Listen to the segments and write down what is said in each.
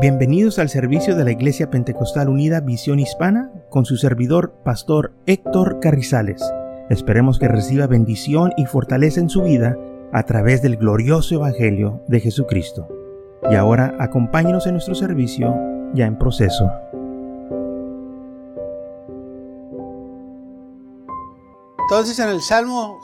Bienvenidos al servicio de la Iglesia Pentecostal Unida Visión Hispana con su servidor, Pastor Héctor Carrizales. Esperemos que reciba bendición y fortaleza en su vida a través del glorioso Evangelio de Jesucristo. Y ahora acompáñenos en nuestro servicio ya en proceso. Entonces en el Salmo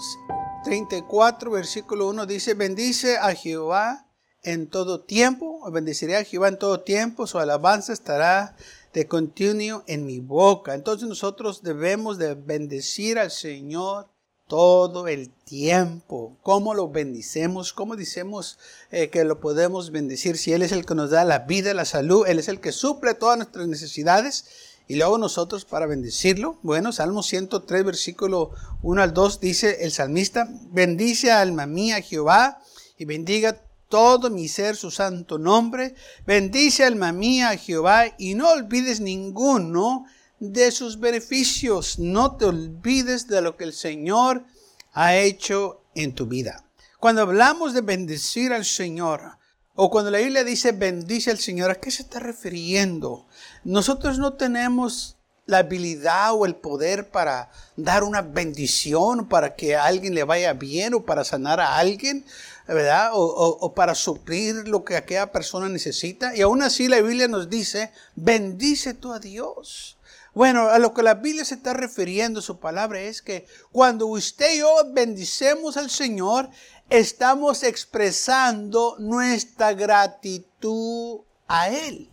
34, versículo 1 dice, bendice a Jehová en todo tiempo, bendeciré a Jehová en todo tiempo, su alabanza estará de continuo en mi boca. Entonces nosotros debemos de bendecir al Señor todo el tiempo. ¿Cómo lo bendicemos? ¿Cómo decimos eh, que lo podemos bendecir? Si Él es el que nos da la vida, la salud, Él es el que suple todas nuestras necesidades. Y luego nosotros para bendecirlo, bueno, Salmo 103, versículo 1 al 2 dice el salmista, bendice alma mía Jehová y bendiga todo mi ser su santo nombre. Bendice alma mía a Jehová y no olvides ninguno de sus beneficios. No te olvides de lo que el Señor ha hecho en tu vida. Cuando hablamos de bendecir al Señor, o cuando la Biblia dice bendice al Señor, ¿a qué se está refiriendo? Nosotros no tenemos la habilidad o el poder para dar una bendición, para que a alguien le vaya bien o para sanar a alguien. ¿Verdad? O, para suplir lo que aquella persona necesita. Y aún así la Biblia nos dice, bendice tú a Dios. Bueno, a lo que la Biblia se está refiriendo, su palabra es que cuando usted y yo bendicemos al Señor, estamos expresando nuestra gratitud a Él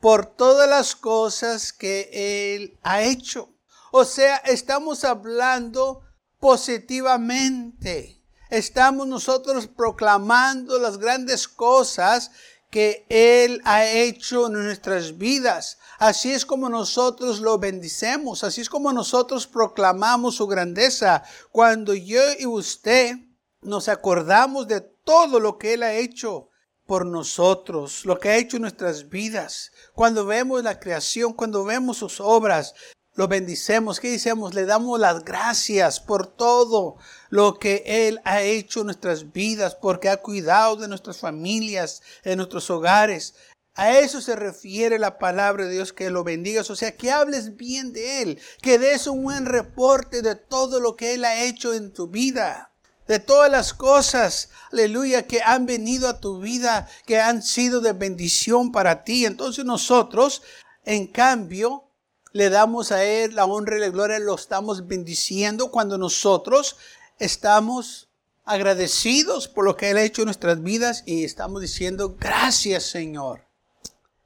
por todas las cosas que Él ha hecho. O sea, estamos hablando positivamente estamos nosotros proclamando las grandes cosas que Él ha hecho en nuestras vidas. Así es como nosotros lo bendicemos, así es como nosotros proclamamos su grandeza. Cuando yo y usted nos acordamos de todo lo que Él ha hecho por nosotros, lo que ha hecho en nuestras vidas. Cuando vemos la creación, cuando vemos sus obras, lo bendicemos, ¿qué decimos? Le damos las gracias por todo lo que Él ha hecho en nuestras vidas, porque ha cuidado de nuestras familias, de nuestros hogares. A eso se refiere la palabra de Dios, que lo bendigas, o sea, que hables bien de Él, que des un buen reporte de todo lo que Él ha hecho en tu vida de todas las cosas, aleluya, que han venido a tu vida, que han sido de bendición para ti. Entonces nosotros, en cambio, le damos a Él la honra y la gloria, lo estamos bendiciendo cuando nosotros estamos agradecidos por lo que Él ha hecho en nuestras vidas y estamos diciendo gracias Señor.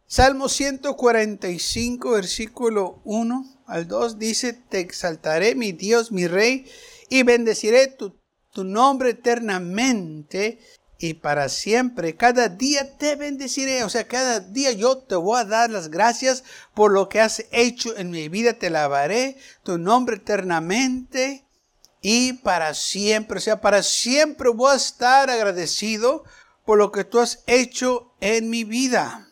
Salmo 145, versículo 1 al 2 dice, te exaltaré mi Dios, mi Rey, y bendeciré tu, tu nombre eternamente y para siempre. Cada día te bendeciré. O sea, cada día yo te voy a dar las gracias por lo que has hecho en mi vida. Te lavaré tu nombre eternamente y para siempre. O sea, para siempre voy a estar agradecido por lo que tú has hecho en mi vida.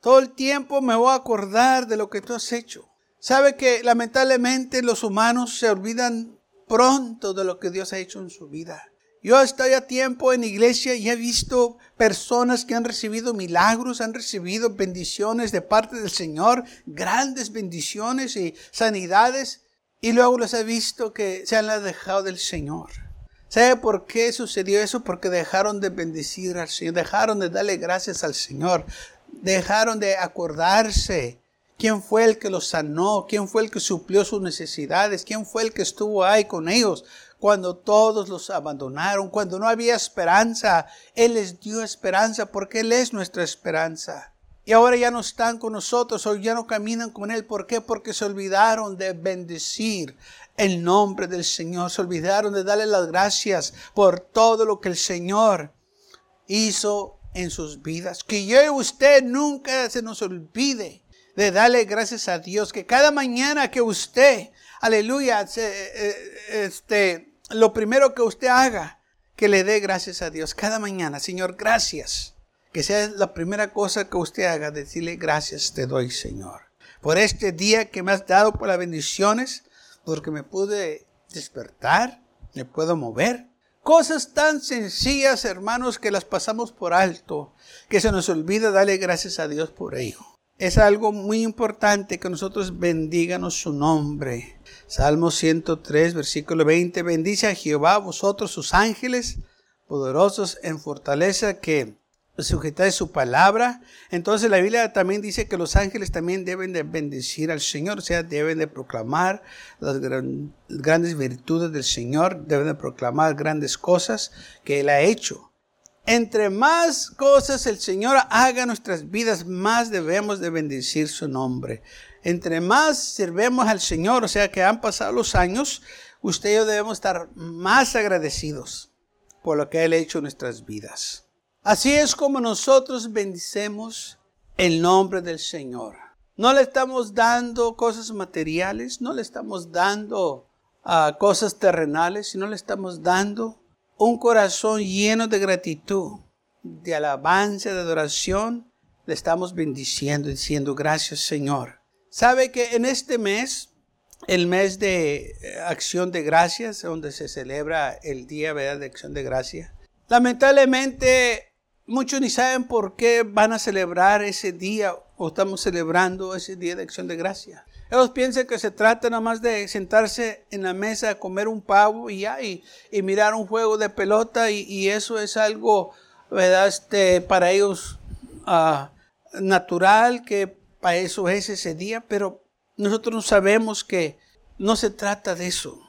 Todo el tiempo me voy a acordar de lo que tú has hecho. Sabe que lamentablemente los humanos se olvidan pronto de lo que Dios ha hecho en su vida. Yo estoy a tiempo en iglesia y he visto personas que han recibido milagros, han recibido bendiciones de parte del Señor, grandes bendiciones y sanidades, y luego los he visto que se han alejado del Señor. ¿Sabe por qué sucedió eso? Porque dejaron de bendecir al Señor, dejaron de darle gracias al Señor, dejaron de acordarse quién fue el que los sanó, quién fue el que suplió sus necesidades, quién fue el que estuvo ahí con ellos cuando todos los abandonaron, cuando no había esperanza. Él les dio esperanza porque Él es nuestra esperanza. Y ahora ya no están con nosotros, hoy ya no caminan con Él. ¿Por qué? Porque se olvidaron de bendecir el nombre del Señor. Se olvidaron de darle las gracias por todo lo que el Señor hizo en sus vidas. Que yo y usted nunca se nos olvide de darle gracias a Dios. Que cada mañana que usted aleluya, eh, este, lo primero que usted haga, que le dé gracias a Dios cada mañana. Señor, gracias. Que sea la primera cosa que usted haga, decirle gracias te doy, Señor. Por este día que me has dado, por las bendiciones, porque me pude despertar, me puedo mover. Cosas tan sencillas, hermanos, que las pasamos por alto, que se nos olvida darle gracias a Dios por ello. Es algo muy importante que nosotros bendiganos su nombre. Salmo 103, versículo 20. Bendice a Jehová vosotros sus ángeles poderosos en fortaleza que sujetáis su palabra. Entonces la Biblia también dice que los ángeles también deben de bendecir al Señor, o sea, deben de proclamar las grandes virtudes del Señor, deben de proclamar grandes cosas que Él ha hecho. Entre más cosas el Señor haga en nuestras vidas, más debemos de bendecir su nombre. Entre más sirvemos al Señor, o sea que han pasado los años, usted y yo debemos estar más agradecidos por lo que Él ha hecho en nuestras vidas. Así es como nosotros bendicemos el nombre del Señor. No le estamos dando cosas materiales, no le estamos dando ah, cosas terrenales, sino le estamos dando un corazón lleno de gratitud, de alabanza, de adoración. Le estamos bendiciendo, diciendo gracias Señor. Sabe que en este mes, el mes de eh, acción de gracias, donde se celebra el día de acción de gracias, lamentablemente Muchos ni saben por qué van a celebrar ese día o estamos celebrando ese día de acción de gracia. Ellos piensan que se trata nada más de sentarse en la mesa a comer un pavo y ya, y, mirar un juego de pelota y, eso es algo, ¿verdad? Este, para ellos ah, natural, que para eso es ese día, pero nosotros no sabemos que no se trata de eso.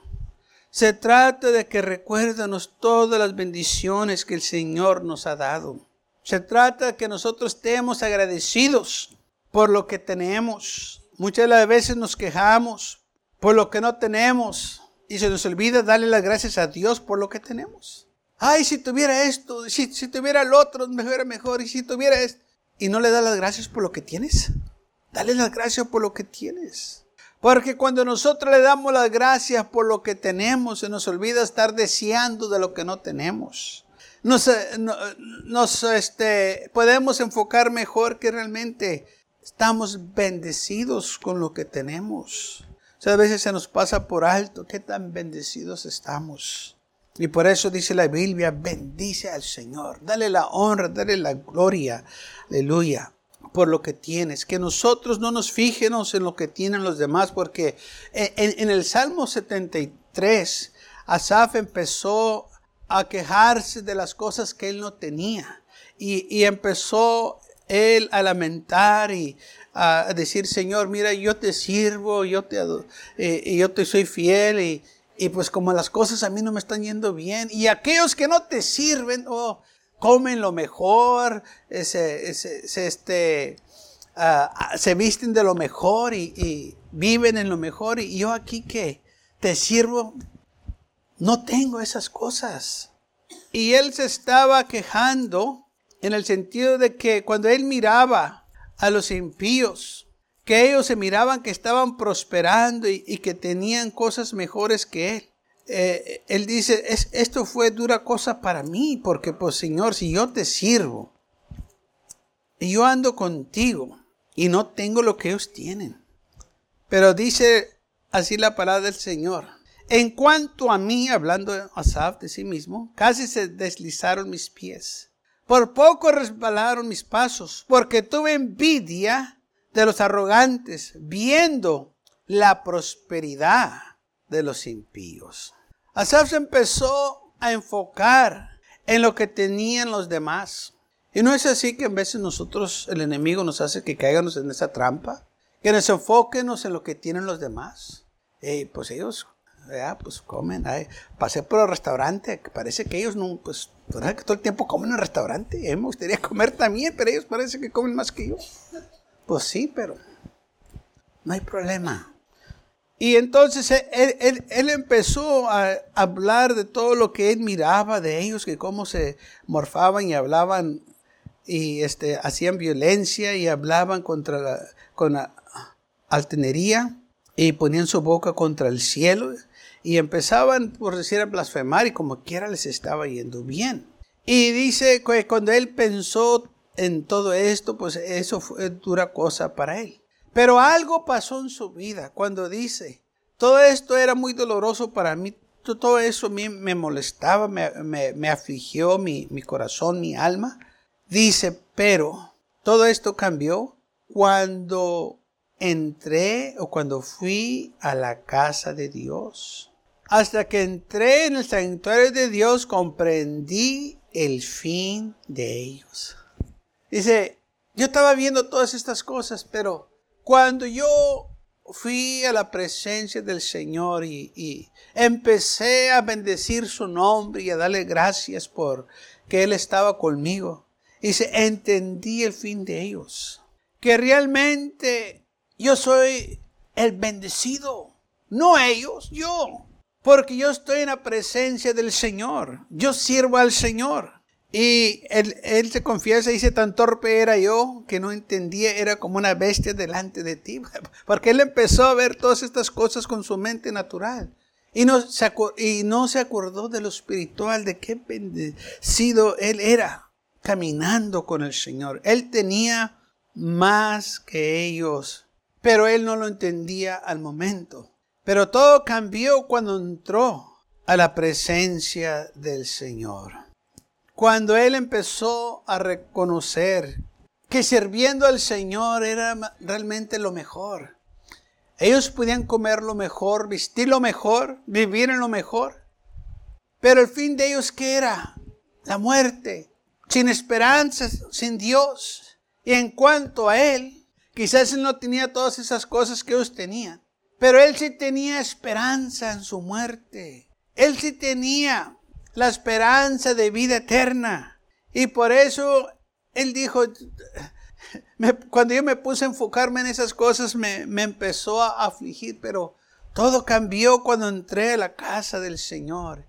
Se trata de que recuérdanos todas las bendiciones que el Señor nos ha dado. Se trata de que nosotros estemos agradecidos por lo que tenemos. Muchas de las veces nos quejamos por lo que no tenemos y se nos olvida darle las gracias a Dios por lo que tenemos. Ay, si tuviera esto, si, si tuviera el otro, mejor, mejor, y si tuviera esto. Y no le das las gracias por lo que tienes. Dale las gracias por lo que tienes. Porque cuando nosotros le damos las gracias por lo que tenemos, se nos olvida estar deseando de lo que no tenemos nos, nos este, podemos enfocar mejor que realmente estamos bendecidos con lo que tenemos. a veces se nos pasa por alto qué tan bendecidos estamos. Y por eso dice la Biblia, bendice al Señor, dale la honra, dale la gloria, aleluya, por lo que tienes. Que nosotros no nos fijemos en lo que tienen los demás, porque en, en el Salmo 73, Asaf empezó a quejarse de las cosas que él no tenía. Y, empezó él a lamentar y a decir, Señor, mira, yo te sirvo, yo te, eh, yo te soy fiel y, y, pues como las cosas a mí no me están yendo bien y aquellos que no te sirven, oh, comen lo mejor, se, este, ah, ah, se visten de lo mejor y, y, viven en lo mejor y yo aquí que te sirvo no tengo esas cosas. Y él se estaba quejando en el sentido de que cuando él miraba a los impíos, que ellos se miraban que estaban prosperando y, que tenían cosas mejores que él. Eh, él dice, es, esto fue dura cosa para mí, porque pues Señor, si yo te sirvo y yo ando contigo y no tengo lo que ellos tienen. Pero dice así la palabra del Señor. En cuanto a mí, hablando Asaf de sí mismo, casi se deslizaron mis pies. Por poco resbalaron mis pasos, porque tuve envidia de los arrogantes, viendo la prosperidad de los impíos. Asaf se empezó a enfocar en lo que tenían los demás. Y no es así que en veces nosotros, el enemigo nos hace que caigamos en esa trampa, que nos enfoquemos en lo que tienen los demás. Y pues ellos pues comen. pasé por el restaurante, parece que ellos no, pues, que todo el tiempo comen en el restaurante. Mí me gustaría comer también, pero ellos parece que comen más que yo. Pues sí, pero no hay problema. Y entonces él, él, empezó a hablar de todo lo que él miraba de ellos, que cómo se morfaban y hablaban y este, hacían violencia y hablaban contra la, con la altenería y ponían su boca contra el cielo y empezaban, por decir, a blasfemar y como quiera les estaba yendo bien. Y dice que cuando él pensó en todo esto, pues eso fue dura cosa para él. Pero algo pasó en su vida cuando dice, todo esto era muy doloroso para mí, todo eso me molestaba, me, me, afligió mi, mi corazón, mi alma. Dice, pero todo esto cambió cuando entré o cuando fui a la casa de Dios. Hasta que entré en el santuario de Dios comprendí el fin de ellos. Dice, yo estaba viendo todas estas cosas, pero cuando yo fui a la presencia del Señor y, empecé a bendecir su nombre y a darle gracias por que Él estaba conmigo, dice, entendí el fin de ellos. Que realmente yo soy el bendecido, no ellos, yo. Porque yo estoy en la presencia del Señor. Yo sirvo al Señor. Y él, se confiesa y dice, tan torpe era yo que no entendía, era como una bestia delante de ti. Porque él empezó a ver todas estas cosas con su mente natural. Y no, se, y no se acordó de lo espiritual, de qué bendecido él era caminando con el Señor. Él tenía más que ellos pero él no lo entendía al momento. Pero todo cambió cuando entró a la presencia del Señor. Cuando él empezó a reconocer que sirviendo al Señor era realmente lo mejor. Ellos podían comer lo mejor, vestir lo mejor, vivir en lo mejor. Pero el fin de ellos, ¿qué era? La muerte, sin esperanza, sin Dios. Y en cuanto a Él, Quizás él no tenía todas esas cosas que ellos tenían, pero él sí tenía esperanza en su muerte. Él sí tenía la esperanza de vida eterna. Y por eso él dijo, cuando yo me puse a enfocarme en esas cosas, me, me empezó a afligir, pero todo cambió cuando entré a la casa del Señor.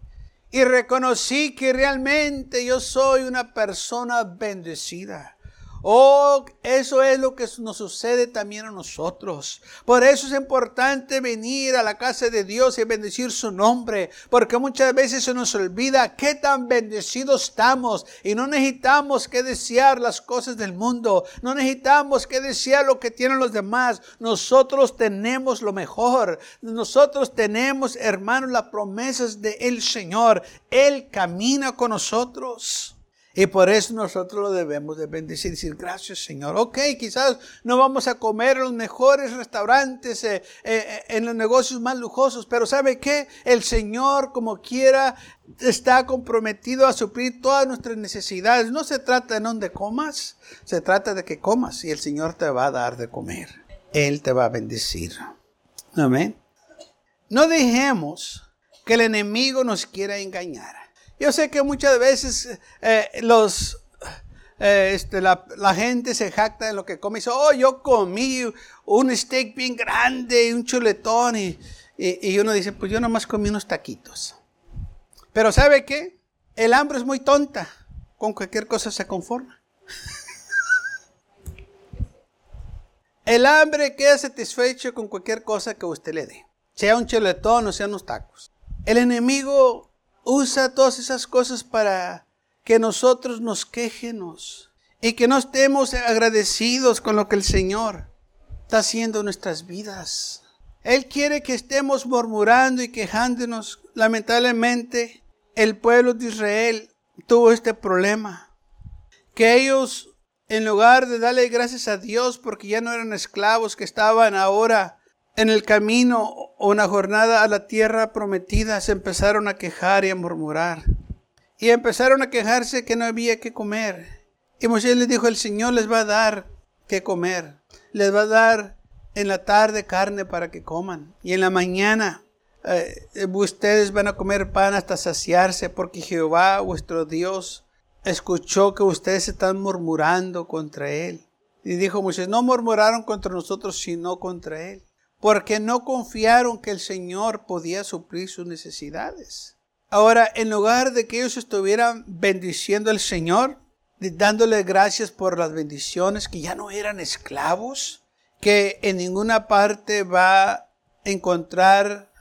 Y reconocí que realmente yo soy una persona bendecida. Oh, eso es lo que nos sucede también a nosotros. Por eso es importante venir a la casa de Dios y bendecir su nombre, porque muchas veces se nos olvida qué tan bendecidos estamos y no necesitamos que desear las cosas del mundo, no necesitamos que desear lo que tienen los demás. Nosotros tenemos lo mejor. Nosotros tenemos, hermanos, las promesas del Señor. Él camina con nosotros. Y por eso nosotros lo debemos de bendecir decir, gracias Señor. Ok, quizás no vamos a comer en los mejores restaurantes, eh, eh, en los negocios más lujosos, pero ¿sabe qué? El Señor, como quiera, está comprometido a suplir todas nuestras necesidades. No se trata de donde comas, se trata de que comas y el Señor te va a dar de comer. Él te va a bendecir. Amén. No dejemos que el enemigo nos quiera engañar. Yo sé que muchas veces eh, los, eh, este, la, gente se jacta de lo que come y dice, oh, yo comí un steak bien grande, un chuletón, y, y, uno dice, pues yo nomás comí unos taquitos. Pero ¿sabe qué? El hambre es muy tonta, con cualquier cosa se conforma. El hambre queda satisfecho con cualquier cosa que usted le dé, sea un chuletón o sean unos tacos. El enemigo usa todas esas cosas para que nosotros nos quejemos y que no estemos agradecidos con lo que el Señor está haciendo en nuestras vidas. Él quiere que estemos murmurando y quejándonos. Lamentablemente, el pueblo de Israel tuvo este problema. Que ellos, en lugar de darle gracias a Dios porque ya no eran esclavos, que estaban ahora en el camino o una jornada a la tierra prometida se empezaron a quejar y a murmurar. Y empezaron a quejarse que no había que comer. Y Moisés les dijo, el Señor les va a dar que comer. Les va a dar en la tarde carne para que coman. Y en la mañana eh, ustedes van a comer pan hasta saciarse porque Jehová vuestro Dios escuchó que ustedes están murmurando contra Él. Y dijo Moisés, no murmuraron contra nosotros, sino contra Él porque no confiaron que el Señor podía suplir sus necesidades. Ahora, en lugar de que ellos estuvieran bendiciendo al Señor, dándole gracias por las bendiciones, que ya no eran esclavos, que en ninguna parte va a encontrar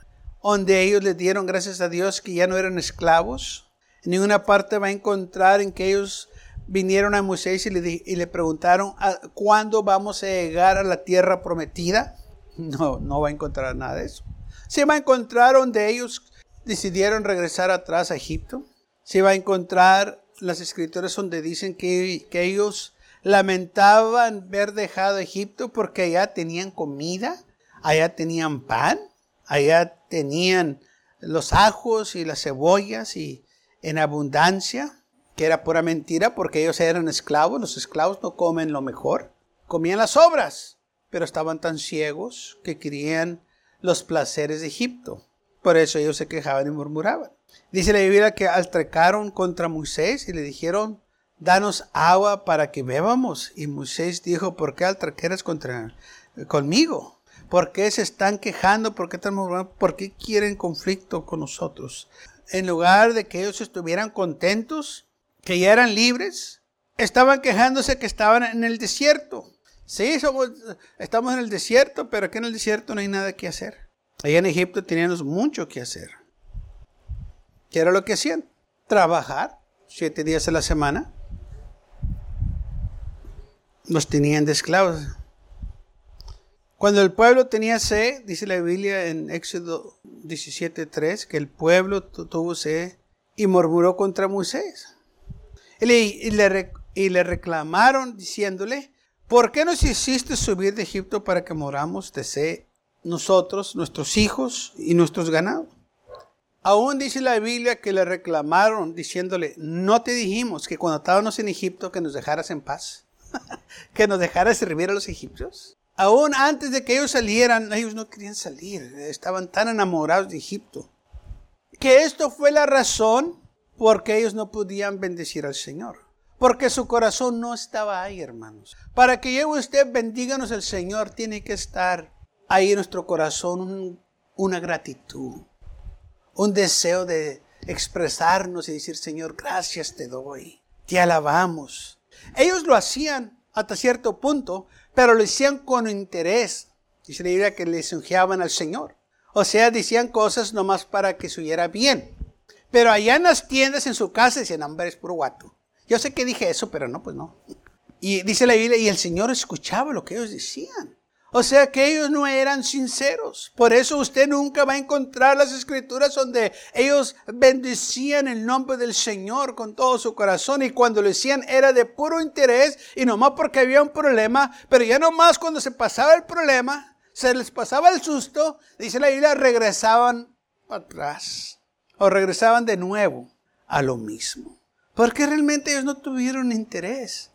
donde ellos le dieron gracias a Dios que ya no eran esclavos. En ninguna parte va a encontrar en que ellos vinieron a Moisés y le, y le preguntaron, ¿cuándo vamos a llegar a la tierra prometida? No, no va a encontrar nada de eso. Se va a encontrar donde ellos decidieron regresar atrás a Egipto, se va a encontrar las escrituras donde dicen que, que ellos lamentaban ver dejado Egipto porque allá tenían comida, allá tenían pan, allá tenían los ajos y las cebollas y en abundancia, que era pura mentira porque ellos eran esclavos, los esclavos no comen lo mejor, comían las obras, pero estaban tan ciegos que querían los placeres de Egipto. Por eso ellos se quejaban y murmuraban. Dice la Biblia que altrecaron contra Moisés y le dijeron, danos agua para que bebamos. Y Moisés dijo, ¿por qué altrequeras contra conmigo? ¿Por qué se están quejando? ¿Por qué están? ¿Por qué quieren conflicto con nosotros? En lugar de que ellos estuvieran contentos, que ya eran libres, estaban quejándose que estaban en el desierto. Sí, somos, estamos en el desierto, pero aquí en el desierto no hay nada que hacer. Allá en Egipto teníamos mucho que hacer. ¿Qué era lo que hacían? Trabajar siete días a la semana. Los tenían de esclavos. Cuando el pueblo tenía sed, dice la Biblia en Éxodo 17:3, que el pueblo tuvo sed y murmuró contra Moisés. Y le, y le, reclamaron diciéndole, ¿por qué nos hiciste subir de Egipto para que moramos de nosotros, nuestros hijos y nuestros ganados? Aún dice la Biblia que le reclamaron diciéndole, no te dijimos que cuando estábamos en Egipto que nos dejaras en paz, que nos dejaras servir a los egipcios. Aún antes de que ellos salieran, ellos no querían salir, estaban tan enamorados de Egipto. Que esto fue la razón por que ellos no podían bendecir al Señor. Porque su corazón no estaba ahí, hermanos. Para que yo usted bendíganos el Señor, tiene que estar ahí en nuestro corazón una gratitud, un deseo de expresarnos y decir, Señor, gracias te doy, te alabamos. Ellos lo hacían hasta cierto punto, pero lo hacían con interés. Dice la Biblia que les ungeaban al Señor. O sea, decían cosas nomás para que se oyera bien. Pero allá en las tiendas, en su casa, decían, hombre, es guato. Yo sé que dije eso, pero no, pues no. Y dice la Biblia, y el Señor escuchaba lo que ellos decían. O sea que ellos no eran sinceros. Por eso usted nunca va a encontrar las escrituras donde ellos bendecían el nombre del Señor con todo su corazón y cuando lo decían era de puro interés y nomás porque había un problema, pero ya nomás cuando se pasaba el problema, se les pasaba el susto, dice la Biblia, regresaban atrás o regresaban de nuevo a lo mismo. Porque realmente ellos no tuvieron interés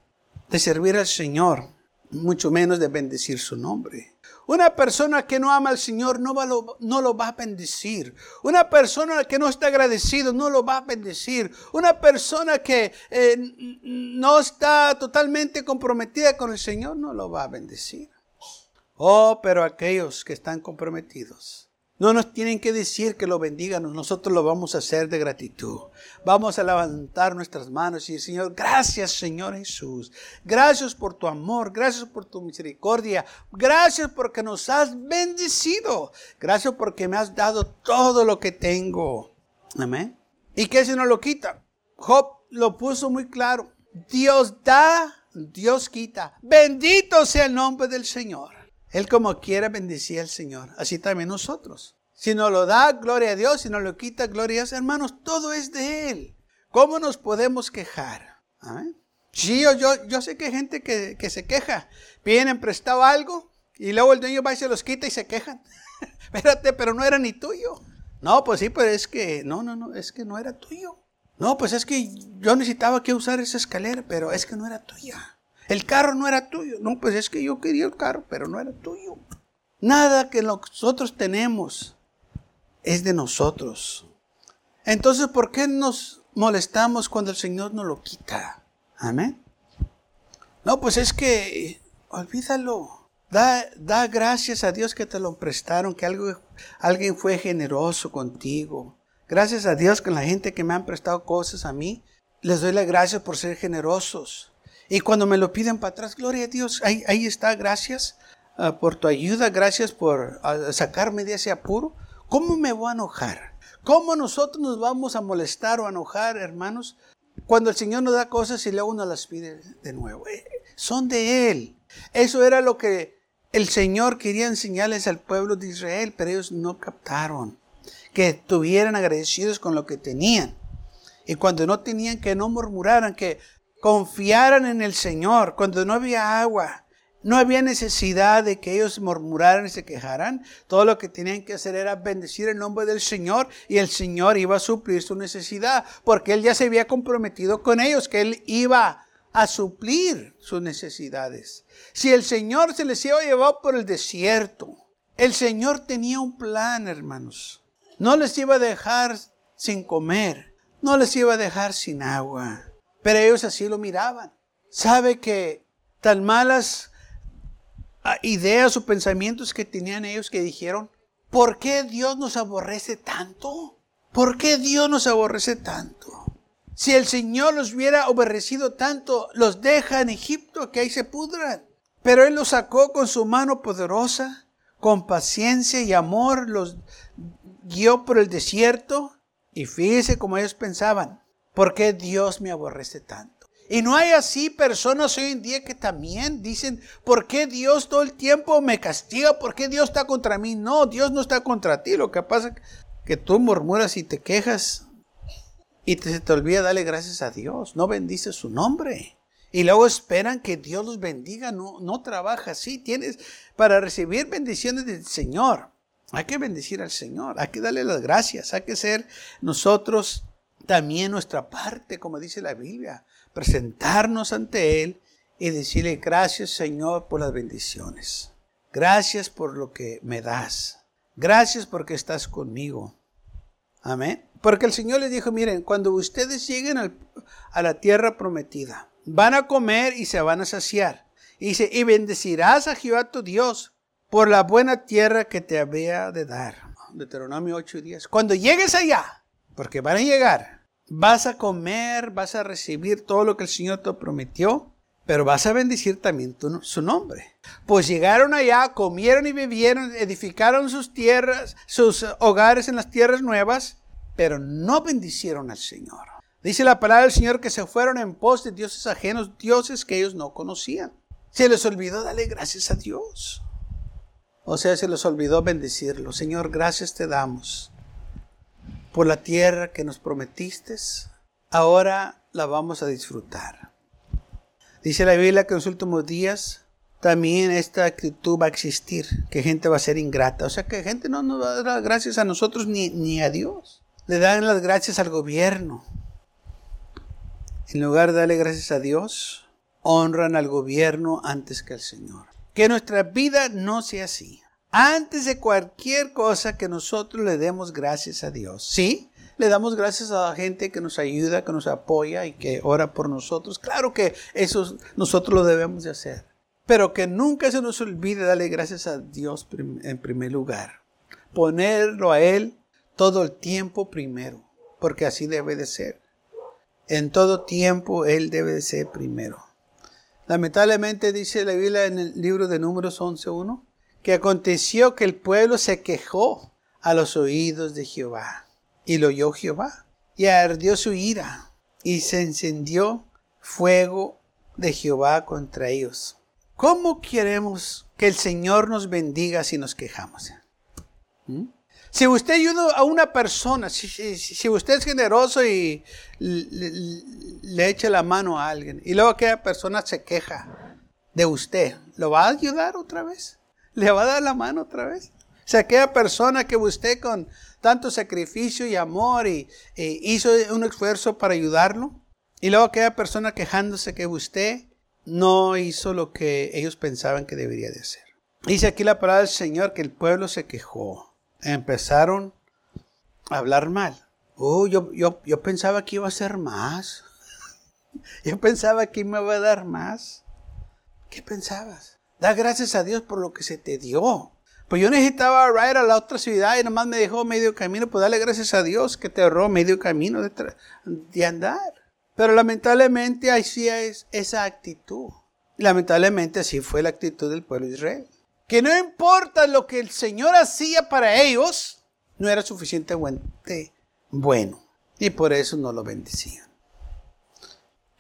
de servir al Señor mucho menos de bendecir su nombre. Una persona que no ama al Señor no, no lo va a bendecir. Una persona que no está agradecido no lo va a bendecir. Una persona que eh, no está totalmente comprometida con el Señor no lo va a bendecir. Oh, pero aquellos que están comprometidos no nos tienen que decir que lo bendigan, nosotros lo vamos a hacer de gratitud. Vamos a levantar nuestras manos y decir, Señor, gracias Señor Jesús. Gracias por tu amor, gracias por tu misericordia. Gracias porque nos has bendecido. Gracias porque me has dado todo lo que tengo. Amén. ¿Y qué si no lo quita? Job lo puso muy claro. Dios da, Dios quita. Bendito sea el nombre del Señor. Él como quiera bendecía al Señor, así también nosotros. Si nos lo da, gloria a Dios, si nos lo quita, gloria a Dios. Hermanos, todo es de Él. ¿Cómo nos podemos quejar? Sí, yo, yo, sé que hay gente que, que se queja. Piden prestado algo y luego el dueño va y se los quita y se quejan. Espérate, pero no era ni tuyo. No, pues sí, pero es que, no, no, no, es que no era tuyo. No, pues es que yo necesitaba que usar esa escalera, pero es que no era tuya. El carro no era tuyo. No, pues es que yo quería el carro, pero no era tuyo. Nada que nosotros tenemos es de nosotros. Entonces, ¿por qué nos molestamos cuando el Señor nos lo quita? Amén. No, pues es que olvídalo. Da, da gracias a Dios que te lo prestaron, que algo, alguien fue generoso contigo. Gracias a Dios que la gente que me han prestado cosas a mí, les doy las gracias por ser generosos. Y cuando me lo piden para atrás, gloria a Dios, ahí, ahí está, gracias ah, por tu ayuda, gracias por ah, sacarme de ese apuro. ¿Cómo me voy a enojar? ¿Cómo nosotros nos vamos a molestar o a enojar, hermanos, cuando el Señor nos da cosas y luego nos las pide de nuevo? Eh, son de Él. Eso era lo que el Señor quería enseñarles al pueblo de Israel, pero ellos no captaron. que estuvieran agradecidos con lo que tenían. Y cuando no tenían, que no murmuraran, que confiaran en el Señor. Cuando no había agua, no había necesidad de que ellos murmuraran y se quejaran. Todo lo que tenían que hacer era bendecir el nombre del Señor y el Señor iba a suplir su necesidad, porque Él ya se había comprometido con ellos, que Él iba a suplir sus necesidades. Si el Señor se les iba a llevar por el desierto, el Señor tenía un plan, hermanos. No les iba a dejar sin comer, no les iba a dejar sin agua, pero ellos así lo miraban. Sabe que tan malas ideas o pensamientos que tenían ellos que dijeron, ¿por qué Dios nos aborrece tanto? ¿Por qué Dios nos aborrece tanto? Si el Señor los hubiera aborrecido tanto, los deja en Egipto que ahí se pudran. Pero Él los sacó con su mano poderosa, con paciencia y amor, los guió por el desierto. Y fíjese como ellos pensaban, ¿por qué Dios me aborrece tanto? Y no hay así personas hoy en día que también dicen, ¿por qué Dios todo el tiempo me castiga? ¿Por qué Dios está contra mí? No, Dios no está contra ti. Lo que pasa es que tú murmuras y te quejas y te, se te olvida darle gracias a Dios. No bendices su nombre. Y luego esperan que Dios los bendiga. No, no trabaja así. Tienes para recibir bendiciones del Señor. Hay que bendecir al Señor. Hay que darle las gracias. Hay que ser nosotros también nuestra parte, como dice la Biblia presentarnos ante Él y decirle gracias Señor por las bendiciones. Gracias por lo que me das. Gracias porque estás conmigo. Amén. Porque el Señor les dijo, miren, cuando ustedes lleguen a la tierra prometida, van a comer y se van a saciar. Y dice, y bendecirás a Jehová tu Dios por la buena tierra que te había de dar. Deuteronomio 8 y 10. Cuando llegues allá, porque van a llegar, Vas a comer, vas a recibir todo lo que el Señor te prometió, pero vas a bendecir también su nombre. Pues llegaron allá, comieron y bebieron, edificaron sus tierras, sus hogares en las tierras nuevas, pero no bendicieron al Señor. Dice la palabra del Señor que se fueron en pos de dioses ajenos, dioses que ellos no conocían. Se les olvidó darle gracias a Dios. O sea, se les olvidó bendecirlo. Señor, gracias te damos por la tierra que nos prometiste, ahora la vamos a disfrutar. Dice la Biblia que en los últimos días también esta actitud va a existir, que gente va a ser ingrata. O sea que gente no nos va a dar gracias a nosotros ni, ni a Dios. Le dan las gracias al gobierno. En lugar de darle gracias a Dios, honran al gobierno antes que al Señor. Que nuestra vida no sea así antes de cualquier cosa que nosotros le demos gracias a Dios. Sí, le damos gracias a la gente que nos ayuda, que nos apoya y que ora por nosotros. Claro que eso nosotros lo debemos de hacer. Pero que nunca se nos olvide darle gracias a Dios en primer lugar. Ponerlo a Él todo el tiempo primero. Porque así debe de ser. En todo tiempo Él debe de ser primero. Lamentablemente dice la Biblia en el libro de Números 11.1 que aconteció que el pueblo se quejó a los oídos de Jehová. Y lo oyó Jehová. Y ardió su ira. Y se encendió fuego de Jehová contra ellos. ¿Cómo queremos que el Señor nos bendiga si nos quejamos? ¿Mm? Si usted ayuda a una persona, si, usted es generoso y le, le, echa la mano a alguien y luego aquella persona se queja de usted, ¿lo va a ayudar otra vez? Le va a dar la mano otra vez. O sea, aquella persona que usted con tanto sacrificio y amor y, hizo un esfuerzo para ayudarlo, y luego aquella persona quejándose que usted no hizo lo que ellos pensaban que debería de hacer. Dice aquí la palabra del Señor que el pueblo se quejó. Empezaron a hablar mal. Oh, yo, yo, yo pensaba que iba a ser más. Yo pensaba que me iba a dar más. ¿Qué pensabas? Da gracias a Dios por lo que se te dio. Pues yo necesitaba ir a la otra ciudad y nomás me dejó medio camino. Pues dale gracias a Dios que te ahorró medio camino de, andar. Pero lamentablemente así es esa actitud. Lamentablemente así fue la actitud del pueblo de Israel. Que no importa lo que el Señor hacía para ellos, no era suficientemente bueno. Y por eso no lo bendecían.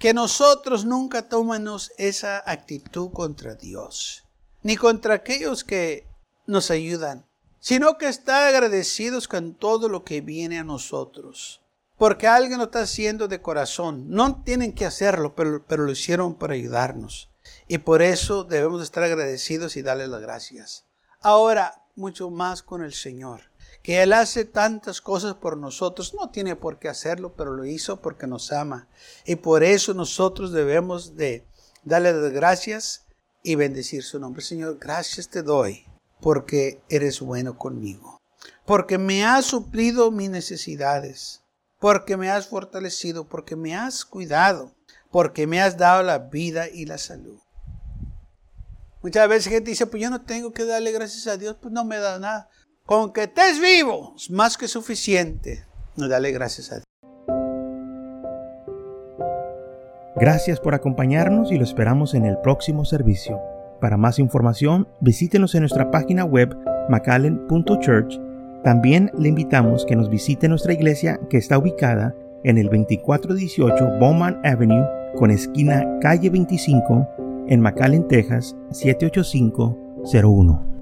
Que nosotros nunca tomemos esa actitud contra Dios, ni contra aquellos que nos ayudan, sino que estar agradecidos con todo lo que viene a nosotros. Porque alguien lo está haciendo de corazón. No tienen que hacerlo, pero, pero lo hicieron para ayudarnos. Y por eso debemos estar agradecidos y darle las gracias. Ahora, mucho más con el Señor. Que Él hace tantas cosas por nosotros. No tiene por qué hacerlo, pero lo hizo porque nos ama. Y por eso nosotros debemos de darle las gracias y bendecir su nombre. Señor, gracias te doy porque eres bueno conmigo. Porque me has suplido mis necesidades. Porque me has fortalecido. Porque me has cuidado. Porque me has dado la vida y la salud. Muchas veces gente dice, pues yo no tengo que darle gracias a Dios, pues no me da nada. Con que estés vivo es más que suficiente. No dale gracias a Dios. Gracias por acompañarnos y lo esperamos en el próximo servicio. Para más información, visítenos en nuestra página web macallen.church. También le invitamos que nos visite nuestra iglesia que está ubicada en el 2418 Bowman Avenue con esquina calle 25 en McAllen, Texas 78501.